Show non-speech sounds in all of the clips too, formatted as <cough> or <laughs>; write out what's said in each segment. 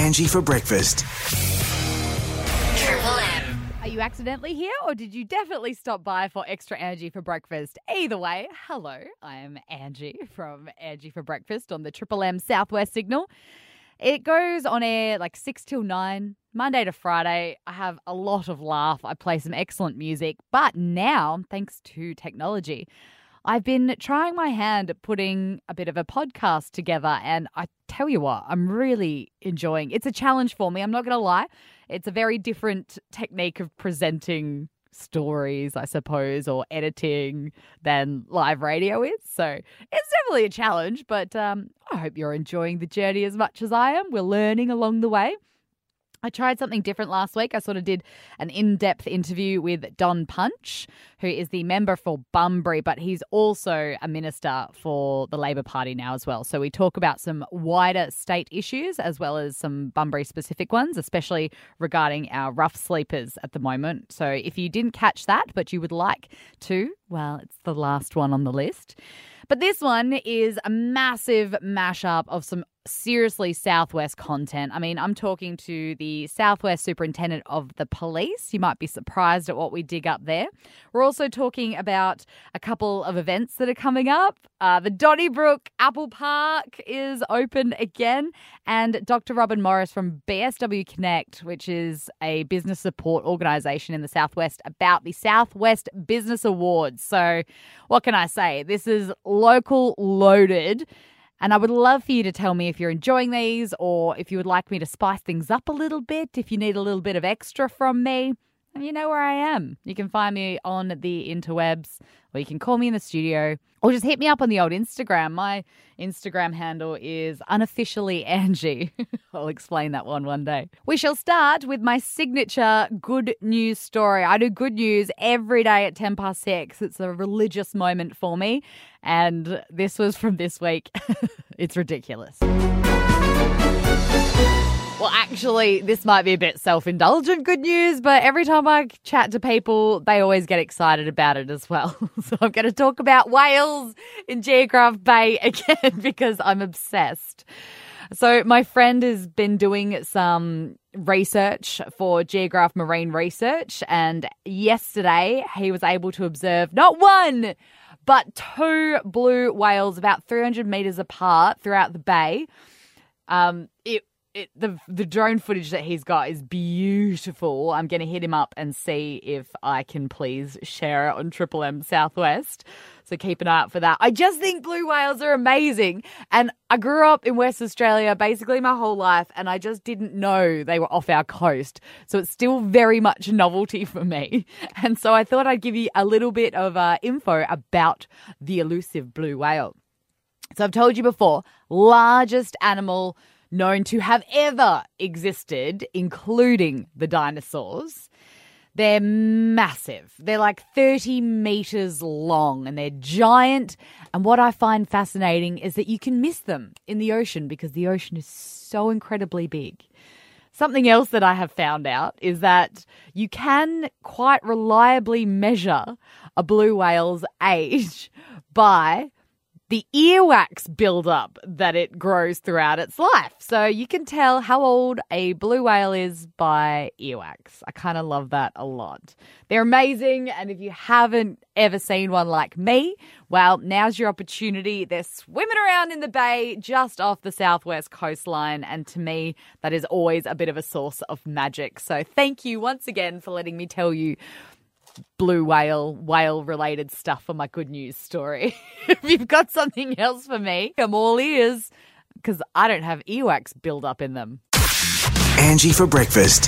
Angie for breakfast. Triple M. Are you accidentally here or did you definitely stop by for extra Angie for breakfast? Either way, hello, I am Angie from Angie for breakfast on the Triple M Southwest signal. It goes on air like 6 till 9, Monday to Friday. I have a lot of laugh. I play some excellent music. But now, thanks to technology, I've been trying my hand at putting a bit of a podcast together. And I tell you what, I'm really enjoying It's a challenge for me. I'm not going to lie. It's a very different technique of presenting stories, I suppose, or editing than live radio is. So it's definitely a challenge, but um, I hope you're enjoying the journey as much as I am. We're learning along the way. I tried something different last week. I sort of did an in depth interview with Don Punch, who is the member for Bunbury, but he's also a minister for the Labor Party now as well. So we talk about some wider state issues as well as some Bunbury specific ones, especially regarding our rough sleepers at the moment. So if you didn't catch that, but you would like to, well, it's the last one on the list. But this one is a massive mashup of some seriously Southwest content. I mean, I'm talking to the Southwest Superintendent of the Police. You might be surprised at what we dig up there. We're also talking about a couple of events that are coming up. Uh, the Donnybrook Apple Park is open again, and Dr. Robin Morris from BSW Connect, which is a business support organisation in the Southwest, about the Southwest Business Awards. So, what can I say? This is local loaded. And I would love for you to tell me if you're enjoying these or if you would like me to spice things up a little bit, if you need a little bit of extra from me. You know where I am. You can find me on the interwebs or you can call me in the studio or just hit me up on the old Instagram. My Instagram handle is unofficially <laughs> Angie. I'll explain that one one day. We shall start with my signature good news story. I do good news every day at 10 past 6. It's a religious moment for me. And this was from this week. <laughs> it's ridiculous. Well, actually, this might be a bit self indulgent good news, but every time I chat to people, they always get excited about it as well. <laughs> So I'm going to talk about whales in Geographe Bay <laughs> again because I'm obsessed. So, my friend has been doing some research for Geographe Marine Research, and yesterday he was able to observe not one, but two blue whales about 300 meters apart throughout the bay. Um, it it, the the drone footage that he's got is beautiful. I'm going to hit him up and see if I can please share it on Triple M Southwest. So keep an eye out for that. I just think blue whales are amazing, and I grew up in West Australia basically my whole life, and I just didn't know they were off our coast. So it's still very much a novelty <laughs> for me, and so I thought I'd give you a little bit of uh, info about the elusive blue whale. So I've told you before, largest animal known to have ever existed, including the dinosaurs. They're massive. They're like 30 meters long and they're giant. And what I find fascinating is that you can miss them in the ocean because the ocean is so incredibly big. Something else that I have found out is that you can quite reliably measure a blue whale's age <laughs> by the earwax buildup that it grows throughout its life. So you can tell how old a blue whale is by earwax. I kind of love that a lot. They're amazing. And if you haven't ever seen one like me, well, now's your opportunity. They're swimming around in the bay just off the southwest coastline. And to me, that is always a bit of a source of magic. So thank you once again for letting me tell you blue whale, whale related stuff for my good news story. <laughs> if you've got something else for me, I'm all ears because I don't have earwax build up in them. Angie for breakfast.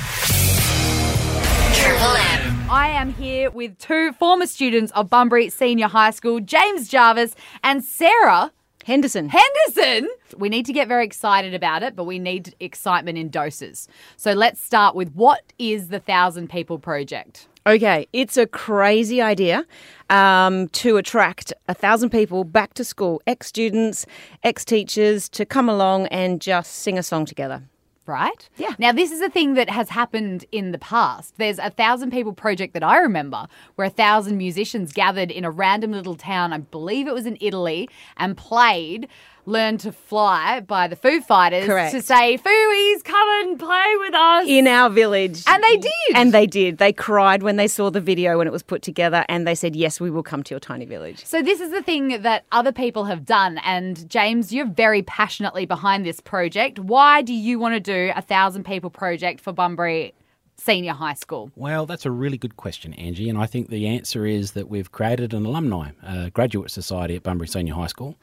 Triple M. I am here with two former students of Bunbury Senior High School, James Jarvis and Sarah Henderson. Henderson. We need to get very excited about it, but we need excitement in doses. So let's start with what is the Thousand People Project? Okay, it's a crazy idea um, to attract a thousand people back to school, ex students, ex teachers, to come along and just sing a song together. Right? Yeah. Now, this is a thing that has happened in the past. There's a thousand people project that I remember where a thousand musicians gathered in a random little town, I believe it was in Italy, and played Learn to Fly by the Foo Fighters Correct. to say, Fooies, come and play with us. In our village. and they did. And they did. They cried when they saw the video when it was put together and they said, Yes, we will come to your tiny village. So this is the thing that other people have done, and James, you're very passionately behind this project. Why do you want to do a thousand people project for Bunbury Senior High School? Well, that's a really good question, Angie, and I think the answer is that we've created an alumni uh, graduate society at Bunbury Senior High School,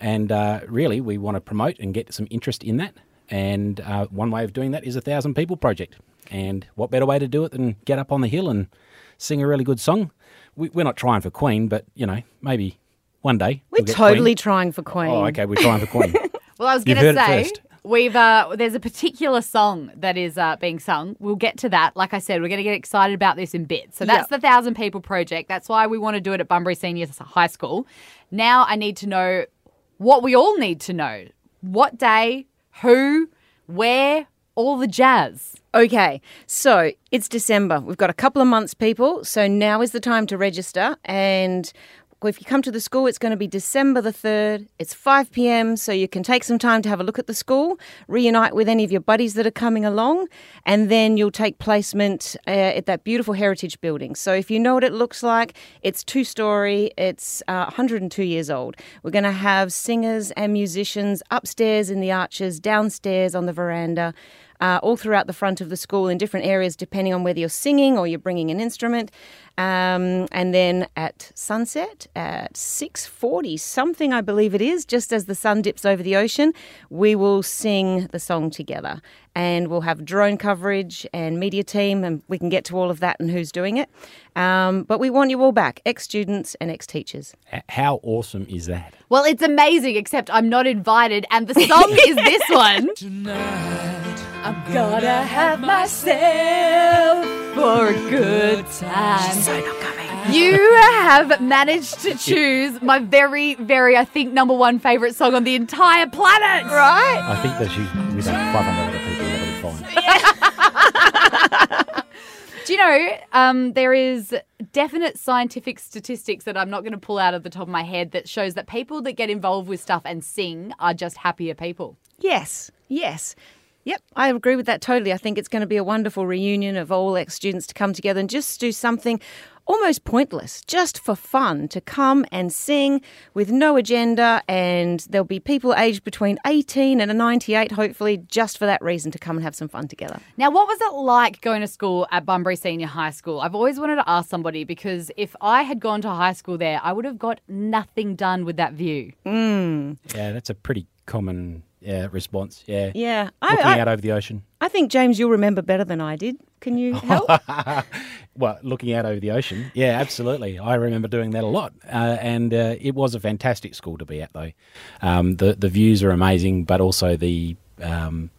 and uh, really we want to promote and get some interest in that. And uh, one way of doing that is a thousand people project. And what better way to do it than get up on the hill and sing a really good song? We, we're not trying for Queen, but you know maybe one day We're we'll get totally Queen. trying for Queen. Oh, okay, we're trying for Queen. <laughs> Well, I was going to heard it say first. we've uh, there's a particular song that is uh, being sung. We'll get to that. Like I said, we're going to get excited about this in bits. So that's Yep. the thousand people project. That's why we want to do it at Bunbury Senior High School. Now I need to know what we all need to know: what day, who, where, all the jazz. Okay, so it's December. We've got a couple of months, people. So now is the time to register. And if you come to the school, it's going to be December the 3rd. It's 5 p.m., so you can take some time to have a look at the school, reunite with any of your buddies that are coming along, and then you'll take placement uh, at that beautiful heritage building. So if you know what it looks like, it's two story, it's uh, 102 years old. We're going to have singers and musicians upstairs in the arches, downstairs on the veranda uh, all throughout the front of the school in different areas, depending on whether you're singing or you're bringing an instrument. Um, and then at sunset at 6:40 something, I believe it is, just as the sun dips over the ocean, we will sing the song together, and we'll have drone coverage and media team, and we can get to all of that and who's doing it. Um, but we want you all back, ex-students and ex-teachers. How awesome is that? Well, it's amazing, except I'm not invited, and the song is this one. <laughs> I'm gonna have myself for a good time. She's so not coming. You have managed to choose my very, very, I think, number one favourite song on the entire planet. Right? I think that she's with 500 other people. That'll be fine. <laughs> Do you know, um, there is definite scientific statistics that I'm not going to pull out of the top of my head that shows that people that get involved with stuff and sing are just happier people. Yes, yes. Yep, I agree with that totally. I think it's going to be a wonderful reunion of all ex students to come together and just do something almost pointless, just for fun, to come and sing with no agenda. And there'll be people aged between 18 and 98, hopefully, just for that reason to come and have some fun together. Now, what was it like going to school at Bunbury Senior High School? I've always wanted to ask somebody because if I had gone to high school there, I would have got nothing done with that view. Mm. Yeah, that's a pretty common yeah, response. Yeah. Yeah, I, Looking I, out over the ocean. I think, James, you'll remember better than I did. Can you <laughs> help? Well, looking out over the ocean. Yeah, absolutely. I remember doing that a lot. Uh, and uh, it was a fantastic school to be at, though. Um, the, the views are amazing, but also the. Um,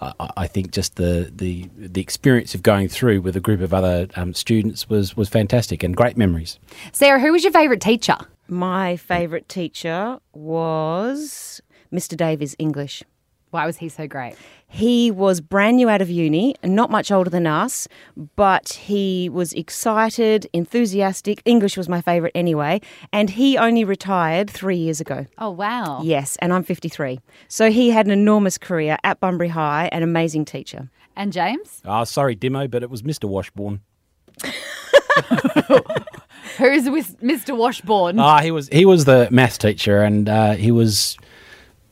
I, I think just the, the the experience of going through with a group of other um, students was, was fantastic and great memories. Sarah, who was your favourite teacher? My favourite teacher was Mr. Davies, English. Why was he so great? He was brand new out of uni, not much older than us, but he was excited, enthusiastic. English was my favourite anyway, and he only retired three years ago. Oh, wow. Yes, and I'm 53. So he had an enormous career at Bunbury High, an amazing teacher. And James? Oh, sorry, Demo, but it was Mr. Washbourne. <laughs> Who's with Mr. Washbourne? Ah, he was he was the maths teacher, and uh, he was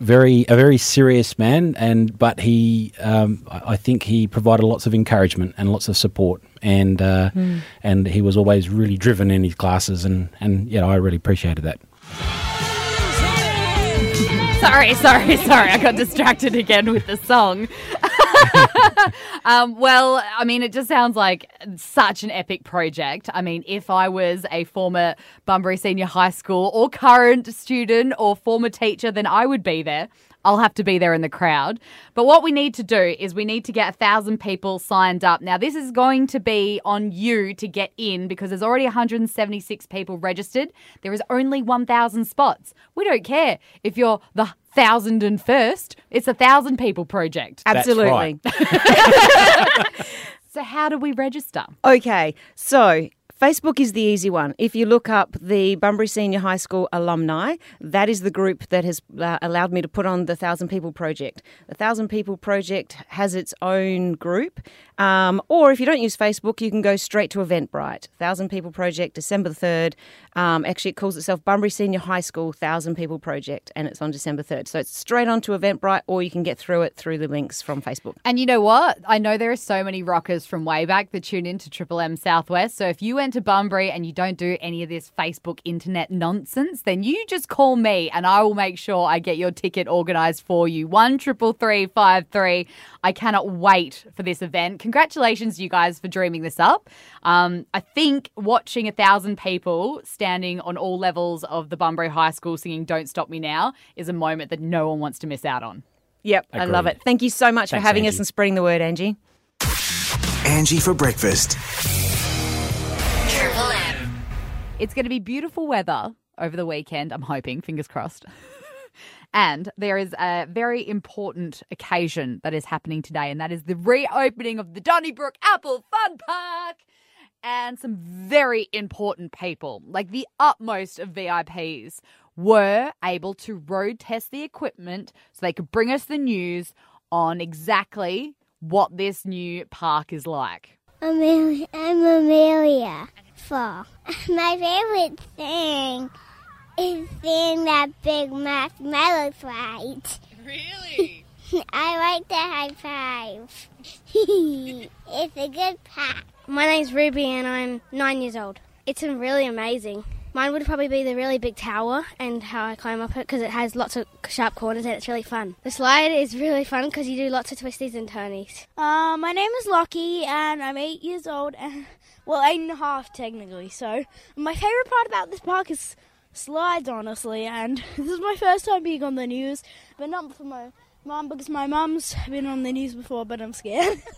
very a very serious man. And but he, um, I think he provided lots of encouragement and lots of support, and uh, and he was always really driven in his classes, and and you know I really appreciated that. sorry, sorry, sorry. I got distracted again with the song. <laughs> <laughs> um, well, I mean, it just sounds like such an epic project. I mean, if I was a former Bunbury Senior High School or current student or former teacher, then I would be there. I'll have to be there in the crowd. But what we need to do is we need to get a thousand people signed up. Now, this is going to be on you to get in because there's already 176 people registered. There is only 1,000 spots. We don't care if you're the thousand and first. It's a thousand people project. That's Absolutely. right. <laughs> <laughs> So how do we register? Okay, so Facebook is the easy one. If you look up the Bunbury Senior High School alumni, that is the group that has uh, allowed me to put on the Thousand People Project. The Thousand People Project has its own group. Um, or if you don't use Facebook, you can go straight to Eventbrite. Thousand People Project, December the 3rd. Um, actually, it calls itself Bunbury Senior High School Thousand People Project, and it's on December 3rd. So it's straight onto Eventbrite, or you can get through it through the links from Facebook. And you know what? I know there are so many rockers from way back that tune into Triple M Southwest. So if you went to Bunbury and you don't do any of this Facebook internet nonsense, then you just call me and I will make sure I get your ticket organised for you. One triple three five three. I cannot wait for this event. Congratulations, you guys, for dreaming this up. Um, I think watching a thousand people standing on all levels of the Bunbury High School singing "Don't Stop Me Now" is a moment that no one wants to miss out on. Yep, I love it. Thank you so much Thanks, for having us and spreading the word, Angie. Angie for breakfast. Triple M. It's going to be beautiful weather over the weekend, I'm hoping, fingers crossed. <laughs> and there is a very important occasion that is happening today, and that is the reopening of the Donnybrook Apple Fun Park. And some very important people, like the utmost of VIPs, were able to road test the equipment so they could bring us the news on exactly what this new park is like. Amelia, I'm Amelia. Four. <laughs> My favorite thing is seeing that big marshmallow slide. Really? <laughs> I like the high five. <laughs> it's a good pack. My name's Ruby and I'm nine years old. It's really amazing. Mine would probably be the really big tower and how I climb up it because it has lots of sharp corners and it's really fun. The slide is really fun because you do lots of twisties and turnies. Uh, my name is Lockie, and I'm eight years old, and well, eight and a half technically. So, my favorite part about this park is slides, honestly. And <laughs> this is my first time being on the news, but not for my mum because my mum's been on the news before, but I'm scared. <laughs>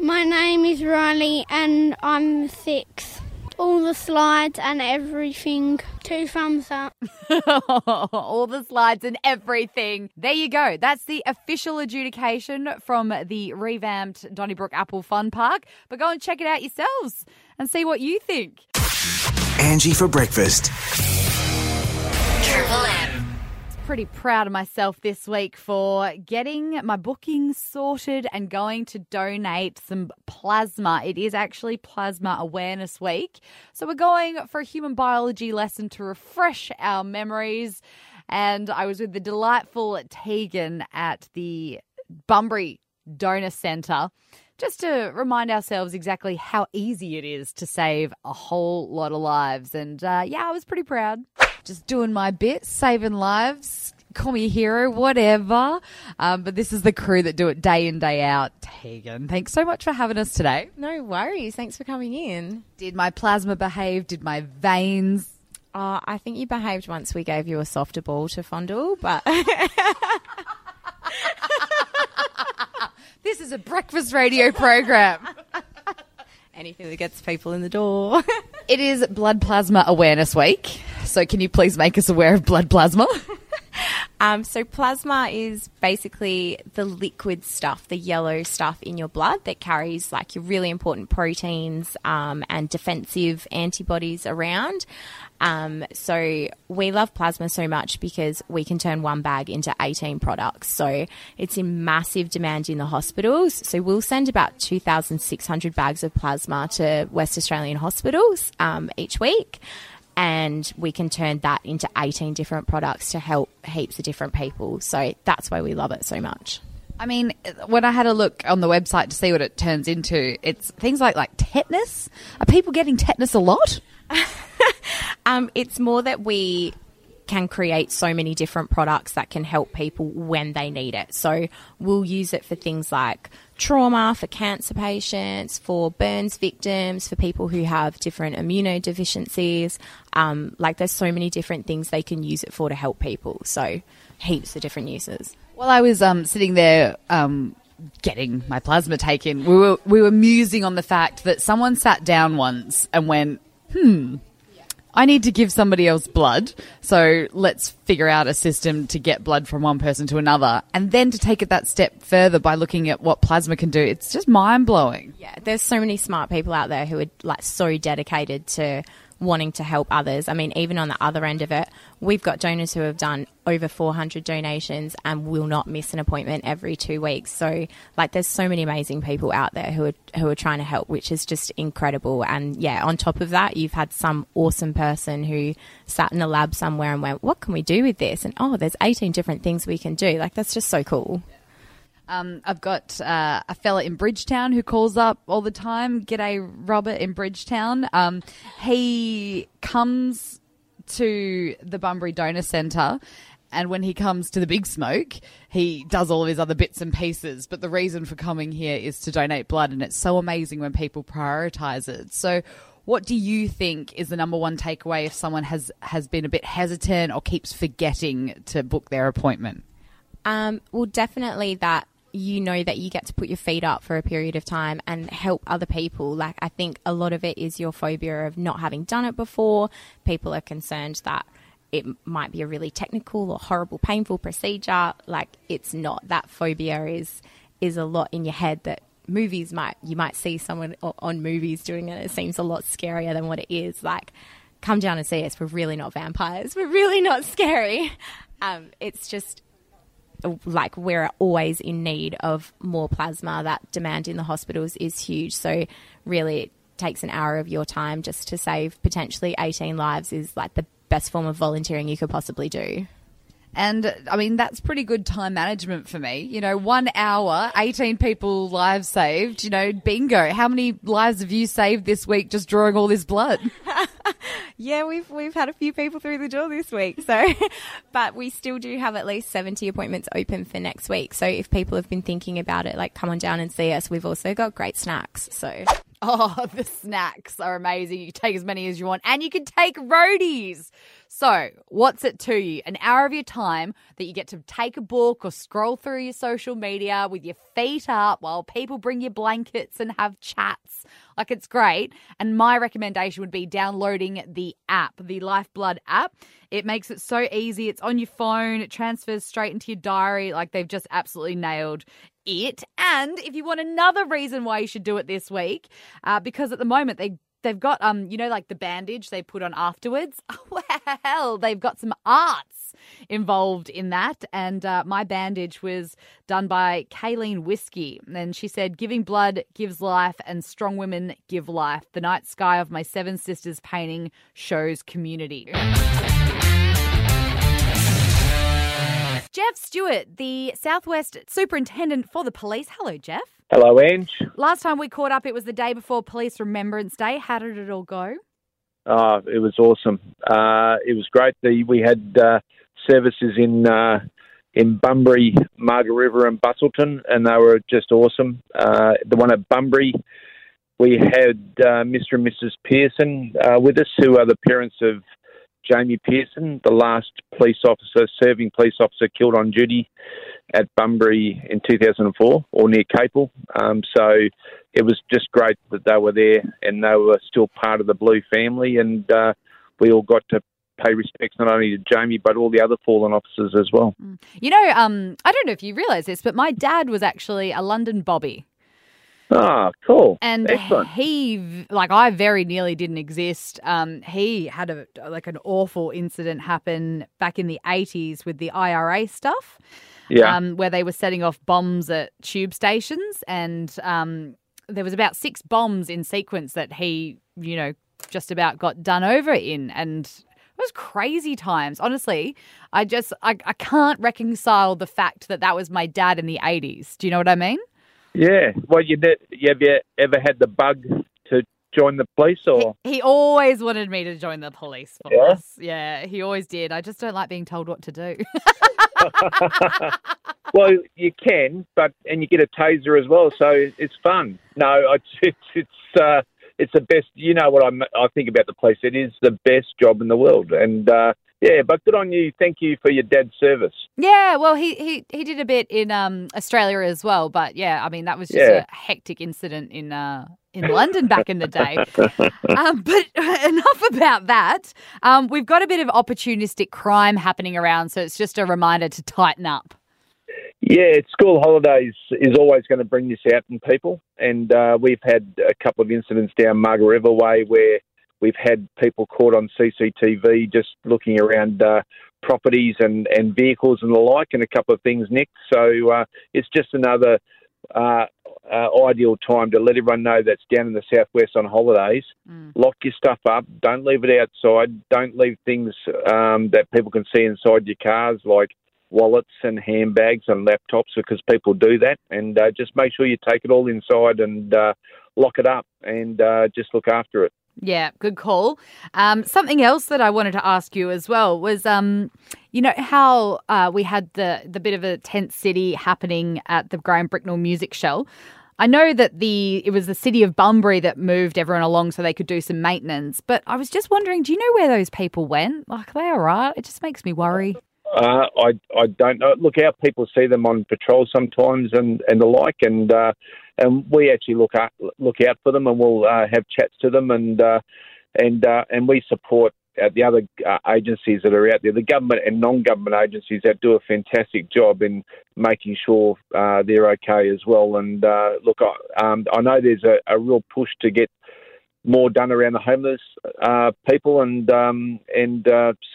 My name is Riley and I'm six. All the slides and everything. Two thumbs up. <laughs> All the slides and everything. There you go. That's the official adjudication from the revamped Donnybrook Apple Fun Park. But go and check it out yourselves and see what you think. Angie for breakfast. Triple M. Pretty proud of myself this week for getting my bookings sorted and going to donate some plasma. It is actually Plasma Awareness Week. So we're going for a human biology lesson to refresh our memories. And I was with the delightful Tegan at the Bunbury Donor Centre just to remind ourselves exactly how easy it is to save a whole lot of lives. And uh, yeah, I was pretty proud. Just doing my bit, saving lives. Call me a hero, whatever. Um, but this is the crew that do it day in, day out. Tegan, thanks so much for having us today. No worries. Thanks for coming in. Did my plasma behave? Did my veins? Uh, I think you behaved once we gave you a softer ball to fondle, but <laughs> This is a breakfast radio program. <laughs> anything that gets people in the door. <laughs> it is Blood Plasma Awareness Week. So can you please make us aware of blood plasma? <laughs> um, so, plasma is basically the liquid stuff, the yellow stuff in your blood that carries like your really important proteins um, and defensive antibodies around. Um, so we love plasma so much because we can turn one bag into 18 products. So it's in massive demand in the hospitals. So we'll send about 2,600 bags of plasma to West Australian hospitals um, each week. And we can turn that into 18 different products to help heaps of different people. So that's why we love it so much. I mean, when I had a look on the website to see what it turns into, it's things like like tetanus. Are people getting tetanus a lot? <laughs> Um, it's more that we can create so many different products that can help people when they need it. So we'll use it for things like trauma, for cancer patients, for burns victims, for people who have different immunodeficiencies. Um, like there's so many different things they can use it for to help people. So heaps of different uses. While I was um, sitting there um, getting my plasma taken, we were we were musing on the fact that someone sat down once and went, "Hmm, I need to give somebody else blood. So let's figure out a system to get blood from one person to another. And then to take it that step further by looking at what plasma can do. It's just mind blowing. Yeah, there's so many smart people out there who are like so dedicated to wanting to help others. I mean, even on the other end of it, we've got donors who have done over 400 donations and will not miss an appointment every two weeks. So, like, there's so many amazing people out there who are who are trying to help, which is just incredible. And yeah, on top of that, you've had some awesome person who sat in a lab somewhere and went, "What can we do with this?" And oh, there's 18 different things we can do. Like, that's just so cool. Um, I've got uh, a fella in Bridgetown who calls up all the time. G'day, Robert in Bridgetown. Um, he comes to the Bunbury Donor Centre. And when he comes to the big smoke, he does all of his other bits and pieces. But the reason for coming here is to donate blood. And it's so amazing when people prioritize it. So, what do you think is the number one takeaway if someone has, has been a bit hesitant or keeps forgetting to book their appointment? Um, well, definitely that you know that you get to put your feet up for a period of time and help other people. Like, I think a lot of it is your phobia of not having done it before. People are concerned that it might be a really technical or horrible, painful procedure. Like, it's not. That phobia is is a lot in your head that movies might you might see someone on movies doing it. It seems a lot scarier than what it is. Like, come down and see us. We're really not vampires. We're really not scary. <laughs> Um, it's just like we're always in need of more plasma. That demand in the hospitals is huge. So really, it takes an hour of your time just to save potentially 18 lives is like the best form of volunteering you could possibly do. And I mean, that's pretty good time management for me. You know, one hour, 18 people lives saved, you know, bingo. How many lives have you saved this week just drawing all this blood? <laughs> yeah, we've we've had a few people through the door this week. So, <laughs> but we still do have at least 70 appointments open for next week. So if people have been thinking about it, like come on down and see us. We've also got great snacks. So <laughs> Oh, the snacks are amazing. You can take as many as you want and you can take roadies. So, what's it to you? An hour of your time that you get to take a book or scroll through your social media with your feet up while people bring you blankets and have chats. Like, it's great. And my recommendation would be downloading the app, the Lifeblood app. It makes it so easy. It's on your phone, it transfers straight into your diary. Like, they've just absolutely nailed it. And if you want another reason why you should do it this week, uh, because at the moment they they've got um you know like the bandage they put on afterwards. <laughs> Well, they've got some arts involved in that, and uh, my bandage was done by Kayleen Whiskey, and she said, "Giving blood gives life, and strong women give life." The night sky of my seven sisters painting shows community. Jeff Stewart, the Southwest Superintendent for the Police. Hello, Jeff. Hello, Ange. Last time we caught up, it was the day before Police Remembrance Day. How did it all go? Oh, it was awesome. Uh, it was great. The, we had uh, services in uh, in Bunbury, Margaret River, and Busselton, and they were just awesome. Uh, the one at Bunbury, we had uh, Mr. and Mrs. Pearson uh, with us, who are the parents of Jamie Pearson, the last police officer, serving police officer killed on duty at Bunbury in 2004 or near Capel. Um, so it was just great that they were there and they were still part of the Blue family, and uh, we all got to pay respects not only to Jamie but all the other fallen officers as well. You know, um, I don't know if you realise this, but my dad was actually a London Bobby. Ah, cool. And Excellent. he, like, I very nearly didn't exist. Um, he had a like an awful incident happen back in the eighties with the IRA stuff. Yeah. Um, where they were setting off bombs at tube stations, and um, there was about six bombs in sequence that he, you know, just about got done over in, and it was crazy times. Honestly, I just I, I can't reconcile the fact that that was my dad in the eighties. Do you know what I mean? Yeah. Well, you, ne- you have you ever had the bug to join the police or? He always wanted me to join the police force. Yeah? Yeah, he always did. I just don't like being told what to do. <laughs> <laughs> well, you can, but and you get a taser as well, so it's fun. No, it's <laughs> it's it's uh, it's the best. You know what I I think about the police? It is the best job in the world, and uh, Yeah, but good on you. Thank you for your dad's service. Yeah, well, he, he, he did a bit in um, Australia as well, but yeah, I mean that was just Yeah. a hectic incident in uh, in London back in the day. <laughs> um, but <laughs> enough about that. Um, we've got a bit of opportunistic crime happening around, so it's just a reminder to tighten up. Yeah, school holidays is always going to bring this out in people, and uh, we've had a couple of incidents down Margaret River Way where we've had people caught on CCTV just looking around uh, properties and, and vehicles and the like, and a couple of things nicked. So uh, it's just another uh, uh, ideal time to let everyone know that's down in the southwest on holidays. Lock your stuff up. Don't leave it outside. Don't leave things um, that people can see inside your cars, like wallets and handbags and laptops, because people do that. And uh, just make sure you take it all inside and uh, lock it up, and uh, just look after it. Yeah, good call. Um, something else that I wanted to ask you as well was, um, you know, how uh, we had the the bit of a tent city happening at the Graham Bricknell Music Shell. I know that the it was the city of Bunbury that moved everyone along so they could do some maintenance, but I was just wondering, do you know where those people went? Like, are they all right? It just makes me worry. Uh, I I don't know. Look, our people see them on patrol sometimes and, and the like, and uh, and we actually look out look out for them, and we'll uh, have chats to them, and uh, and uh, and we support uh, the other uh, agencies that are out there, the government and non-government agencies that do a fantastic job in making sure uh, they're okay as well. And look, I, um, I know there's a, a real push to get more done around the homeless people, and um, and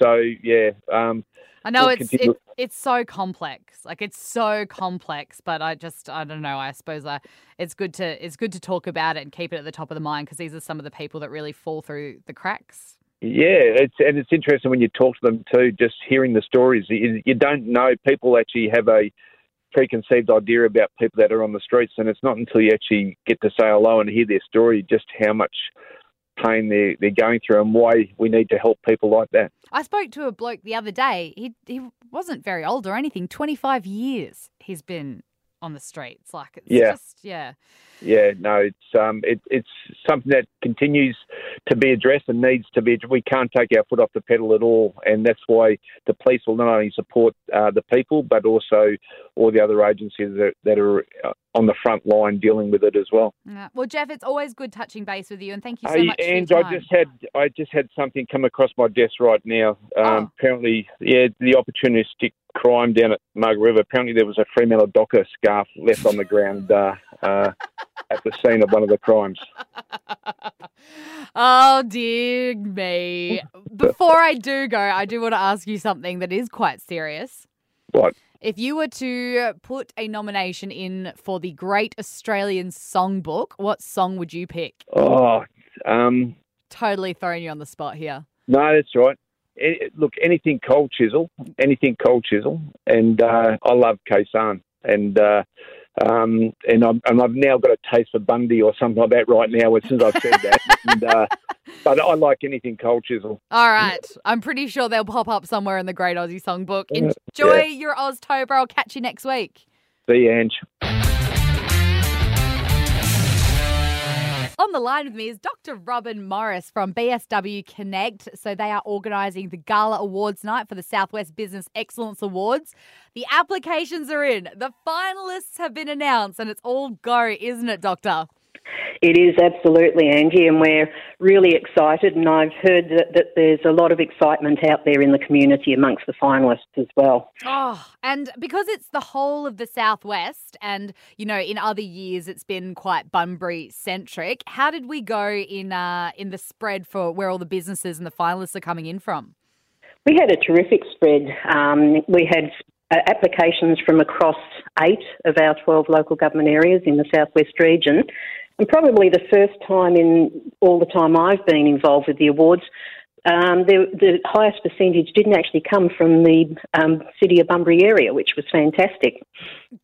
so yeah. Um, I know it's it, it's so complex. Like it's so complex, but I just I don't know. I suppose uh, it's good to it's good to talk about it and keep it at the top of the mind because these are some of the people that really fall through the cracks. Yeah, it's and it's interesting when you talk to them too. Just hearing the stories, you, you don't know. People actually have a preconceived idea about people that are on the streets, and it's not until you actually get to say hello and hear their story just how much pain they're they're going through and why we need to help people like that. I spoke to a bloke the other day. He he wasn't very old or anything. Twenty five years he's been on the streets. Like it's Yeah. just yeah. Yeah, no, it's um, it, it's something that continues to be addressed and needs to be. We can't take our foot off the pedal at all, and that's why the police will not only support uh, the people, but also all the other agencies that, that are uh, on the front line dealing with it as well. Yeah. Well, Jeff, it's always good touching base with you, and thank you so Hey, much. and I just had I just had something come across my desk right now. Um, Apparently, yeah, the opportunistic crime down at Mug River. Apparently, there was a Fremantle Docker scarf left on the ground uh, uh, at the scene of one of the crimes. <laughs> Oh dear me. Before I do go, I do want to ask you something that is quite serious. What? If you were to put a nomination in for the Great Australian Songbook, what song would you pick? Oh, um, Totally throwing you on the spot here. no, that's right. A- look, anything cold chisel, anything cold chisel, and uh, I love Kaysan, and uh, um, and, I'm, and I've now got a taste for Bundy or something like that right now. As I've said that, <laughs> and, uh, but I like anything cold chisel. All right. I'm pretty sure they'll pop up somewhere in the Great Aussie Songbook. Enjoy Yeah. your Oztober. I'll catch you next week. See you, Ange. On the line with me is Dr. Robin Morris from BSW Connect. So they are organising the Gala Awards night for the Southwest Business Excellence Awards. The applications are in. The finalists have been announced, and it's all go, isn't it, Doctor? It is absolutely, Angie, and we're really excited. And I've heard that, that there's a lot of excitement out there in the community amongst the finalists as well. Oh, and because it's the whole of the Southwest, and you know, in other years it's been quite Bunbury centric. How did we go in uh, in the spread for where all the businesses and the finalists are coming in from? We had a terrific spread. Um, we had uh, applications from across eight of our 12 local government areas in the southwest region. And probably the first time in all the time I've been involved with the awards, um, the, the highest percentage didn't actually come from the um, City of Bunbury area, which was fantastic.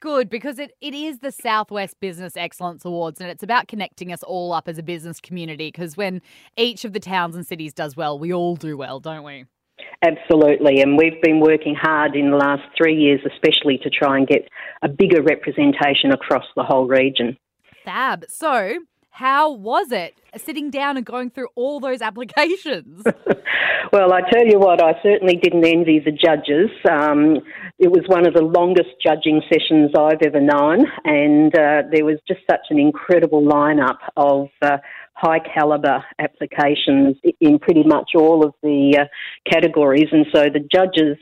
Good, because it, it is the Southwest Business Excellence Awards, and it's about connecting us all up as a business community. Because when each of the towns and cities does well, we all do well, don't we? Absolutely, and we've been working hard in the last three years, especially to try and get a bigger representation across the whole region. Fab. So, How was it sitting down and going through all those applications? <laughs> Well, I tell you what, I certainly didn't envy the judges. Um, it was one of the longest judging sessions I've ever known, and uh, there was just such an incredible lineup of uh, high calibre applications in pretty much all of the uh, categories, and so the judges.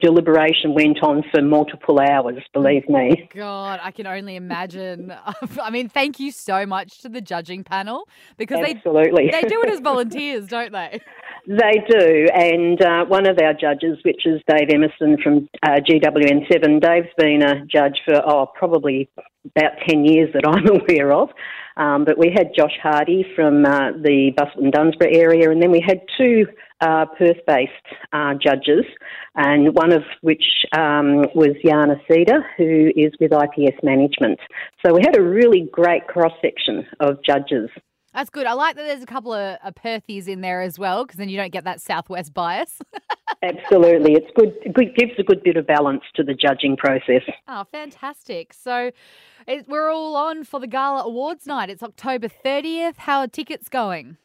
Deliberation went on for multiple hours, believe me. God, I can only imagine. <laughs> I mean, thank you so much to the judging panel because Absolutely. they they do it as <laughs> volunteers, don't they? They do, and uh, one of our judges, which is Dave Emerson from uh, GWN7, Dave's been a judge for, oh, probably about 10 years that I'm <laughs> aware of. Um, but we had Josh Hardy from uh, the Busselton Dunsborough area, and then we had two uh, Perth based uh, judges, and one of which um, was Yana Cedar, who is with IPS Management. So we had a really great cross section of judges. That's good. I like that there's a couple of, of Perthies in there as well because then you don't get that southwest bias. <laughs> Absolutely, it's good. It gives a good bit of balance to the judging process. Oh, fantastic. So it, we're all on for the Gala Awards night. It's October 30th. How are tickets going?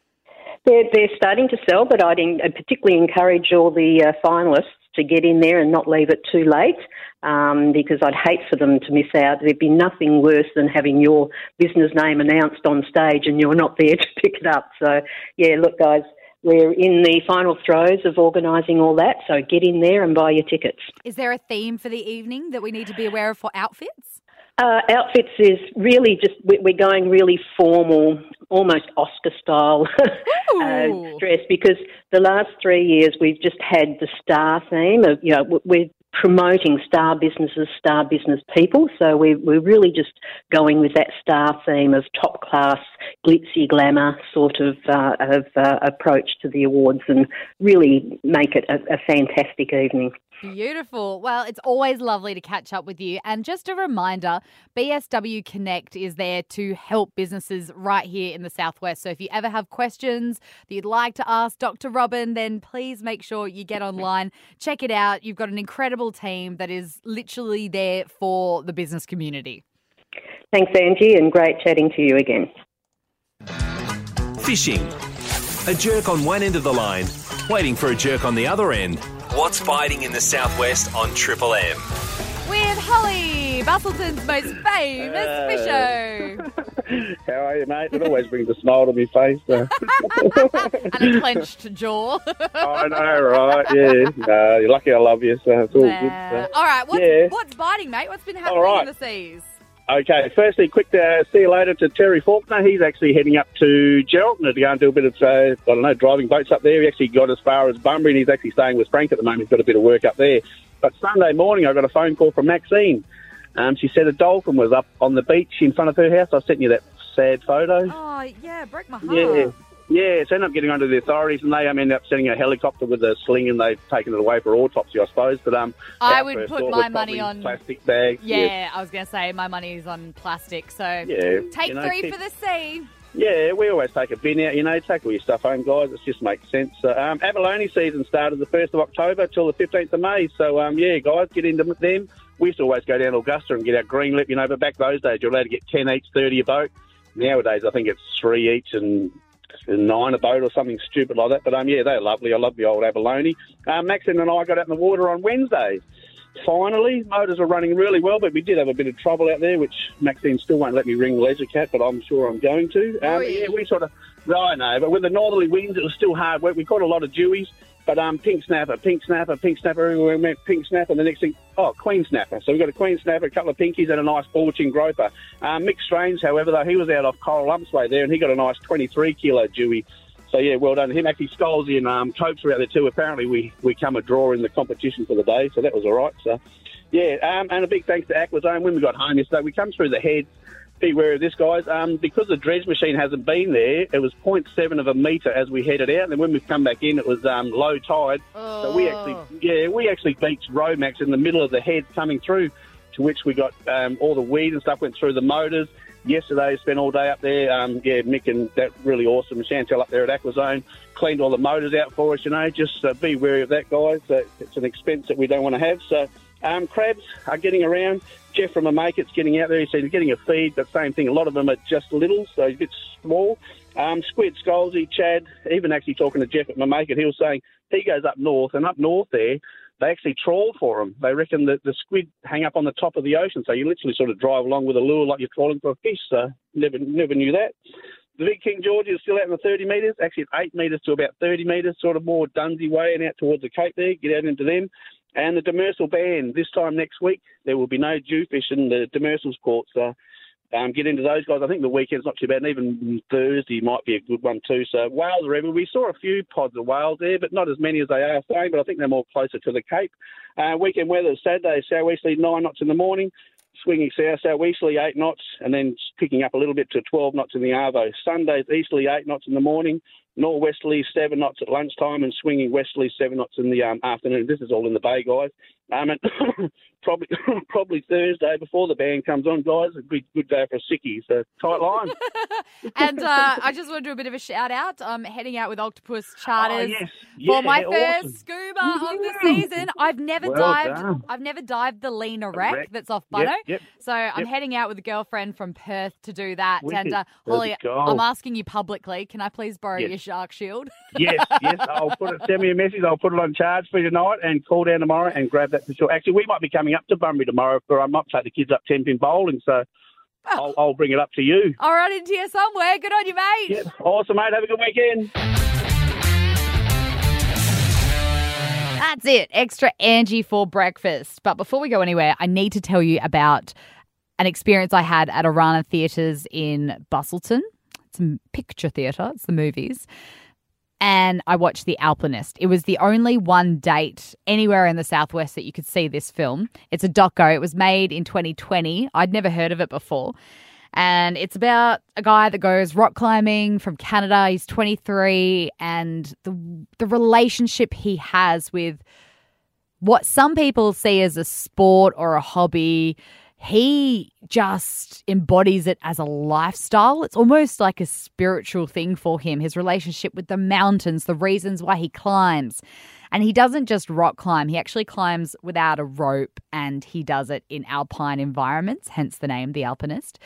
They're, they're starting to sell, but I'd in, I'd particularly encourage all the uh, finalists to get in there and not leave it too late um, because I'd hate for them to miss out. There'd be nothing worse than having your business name announced on stage and you're not there <laughs> to pick it up. So, yeah, look, guys, we're in the final throes of organising all that, so get in there and buy your tickets. Is there a theme for the evening that we need to be aware of for outfits? Uh, outfits is really just we- we're going really formal, almost Oscar style <laughs> uh, dress because the last three years we've just had the star theme of you know we're promoting star businesses, star business people. So we're we're really just going with that star theme of top class, glitzy glamour sort of uh, of uh, approach to the awards and really make it a, a fantastic evening. Beautiful. Well, it's always lovely to catch up with you. And just a reminder BSW Connect is there to help businesses right here in the Southwest. So if you ever have questions that you'd like to ask Dr. Robin, then please make sure you get online, check it out. You've got an incredible team that is literally there for the business community. Thanks, Angie, and great chatting to you again. Fishing. A jerk on one end of the line, waiting for a jerk on the other end. What's biting in the southwest on Triple M? With Holly, Busselton's most famous fisher. <laughs> How are you, mate? It always brings a smile to my face. uh. <laughs> and a <laughs> clenched jaw. I know, right? Yeah. No, you're lucky I love you, so it's all good. Uh, so. all right, what's, Yeah. what's biting, mate? What's been happening All right. in the seas? Okay, firstly, quick uh, see you later to Terry Faulkner. He's actually heading up to Geraldton to go and do a bit of, uh, I don't know, driving boats up there. He actually got as far as Bunbury and he's actually staying with Frank at the moment. He's got a bit of work up there. But Sunday morning, I got a phone call from Maxine. Um, she said a dolphin was up on the beach in front of her house. I sent you that sad photo. Oh, yeah, broke my heart. Yeah. Yeah, so ended up getting under the authorities, and they um, ended up sending a helicopter with a sling, and they've taken it away for autopsy, I suppose. But um, I would put my money on- plastic bags. Yeah, I was going to say my money is on plastic. So Yeah, take you know, three keep- for the sea. Yeah, we always take a bin out, you know, take all your stuff home, guys. It just makes sense. Uh, um, abalone season started the 1st of October till the 15th of May. So, um, yeah, guys, get into them. We used to always go down to Augusta and get our green lip, you know, but back those days, you're allowed to get 10 each, 30 a boat. Nowadays, I think it's three each and nine a boat or something stupid like that. But, um, yeah, they're lovely. I love the old abalone. Um, Maxine and I got out in the water on Wednesday. Finally, motors are running really well, but we did have a bit of trouble out there, which Maxine still won't let me ring Leisure Cat, but I'm sure I'm going to. Um, yeah, we sort of, I know, but with the northerly winds, it was still hard work. We caught a lot of dewies, but um, pink snapper, pink snapper, pink snapper, everywhere we went, pink snapper, and the next thing, oh, queen snapper. So we've got a queen snapper, a couple of pinkies, and a nice baldchin groper. Um, Mick Strange, however, though, he was out off Coral Lumps Way there, and he got a nice 23 kilo dewey. So yeah, well done to him. Actually, Scholes and um, Copes were out there too. Apparently, we we come a draw in the competition for the day, so that was all right. So yeah, um, and a big thanks to Aquazone when we got home yesterday. We come through the heads. Be aware of this, guys. Um, because the dredge machine hasn't been there, it was 0.7 of a metre as we headed out. And then when we've come back in, it was um, low tide. So we actually, yeah, we actually beached Romax in the middle of the head coming through, to which we got um, all the weed and stuff went through the motors. Yesterday, spent all day up there. Um, yeah, Mick and that really awesome. Chantel up there at Aquazone cleaned all the motors out for us. You know, just uh, be wary of that, guys. Uh, it's an expense that we don't want to have. So Um, crabs are getting around. Jeff from a getting out there. He said he's getting a feed, but same thing. A lot of them are just little, so he's a bit small. Um, squid, Chad, even actually talking to Jeff at my make he was saying he goes up north, and up north there, they actually trawl for them. They reckon that the squid hang up on the top of the ocean, so you literally sort of drive along with a lure like you're trawling for a fish. So never, never knew that. The big King George is still out in the 30 metres, actually at 8 metres to about 30 metres, sort of more Dunsey way and out towards the Cape there, get out into them. And the demersal ban, this time next week, there will be no jewfish in the demersals court. So um, get into those guys. I think the weekend's not too bad, and even Thursday might be a good one too. So whales are everywhere. We saw a few pods of whales there, but not as many as they are saying, but I think they're more closer to the Cape. Uh, weekend weather Saturday, southeasterly 9 knots in the morning, swinging south southeasterly 8 knots, and then picking up a little bit to 12 knots in the Arvo. Sundays easterly 8 knots in the morning, northwesterly 7 knots at lunchtime, and swinging westerly 7 knots in the um, afternoon. This is all in the bay, guys. Um, and <coughs> probably <coughs> probably Thursday before the band comes on, guys. A good good day for a sickie. So tight line. <laughs> and uh, I just want to do a bit of a shout out. I'm heading out with Octopus Charters Oh, yes. for my first awesome. scuba of the season. I've never Well dived. done. I've never dived the Lena wreck, wreck. that's off Yep, yep, So I'm heading out with a girlfriend from Perth to do that. Wicked. And uh, Holly. I'm asking you publicly. Can I please borrow Yes. your shark shield? <laughs> yes, yes. I'll put it. Send me a message. I'll put it on charge for you tonight and call down tomorrow and grab that for sure. Actually, we might be coming up to Bunbury tomorrow for I might take the kids up ten pin bowling. So ah. I'll, I'll bring it up to you. All right, into here somewhere. Good on you, mate. Yep. Awesome, mate. Have a good weekend. That's it. Extra Angie for breakfast. But before we go anywhere, I need to tell you about an experience I had at Orana Theatres in Busselton. It's picture theatre, it's the movies. And I watched The Alpinist. It was the only one date anywhere in the Southwest that you could see this film. It's a doco. It was made in 2020. I'd never heard of it before. And it's about a guy that goes rock climbing from Canada. He's 23, and the the relationship he has with what some people see as a sport or a hobby, he just embodies it as a lifestyle. It's almost like a spiritual thing for him. His relationship with the mountains, the reasons why he climbs. And he doesn't just rock climb, he actually climbs without a rope and he does it in alpine environments, hence the name, the alpinist.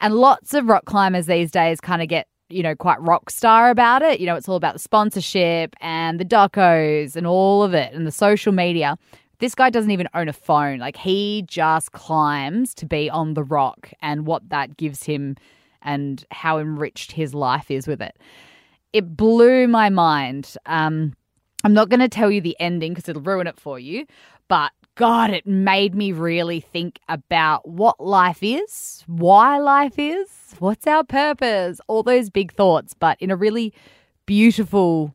And lots of rock climbers these days kind of get you know, quite rock star about it. You know, it's all about the sponsorship and the docos and all of it and the social media. This guy doesn't even own a phone. Like, he just climbs to be on the rock and what that gives him and how enriched his life is with it. It blew my mind. Um, I'm not going to tell you the ending because it'll ruin it for you, but God, it made me really think about what life is, why life is, what's our purpose, all those big thoughts, but in a really beautiful,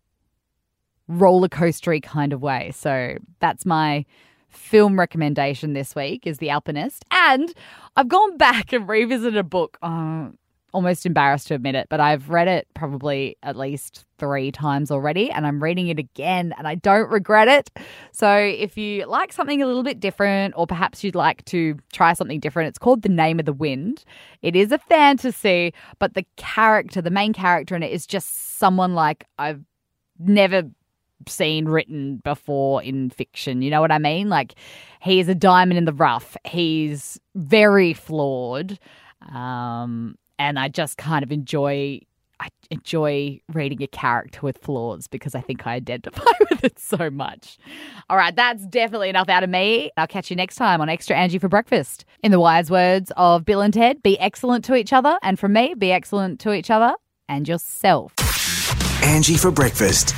roller coastery kind of way. So that's my film recommendation this week is The Alpinist. And I've gone back and revisited a book. Uh, almost embarrassed to admit it, but I've read it probably at least three times already, and I'm reading it again, and I don't regret it. So, if you like something a little bit different, or perhaps you'd like to try something different, it's called The Name of the Wind. It is a fantasy, but the character, the main character in it, is just someone like I've never seen written before in fiction. You know what I mean? Like, he is a diamond in the rough, he's very flawed. Um, and I just kind of enjoy I enjoy reading a character with flaws because I think I identify <laughs> with it so much. All right, that's definitely enough out of me. I'll catch you next time on Extra Angie for breakfast. In the wise words of Bill and Ted, be excellent to each other, and from me, be excellent to each other and yourself. Angie for breakfast.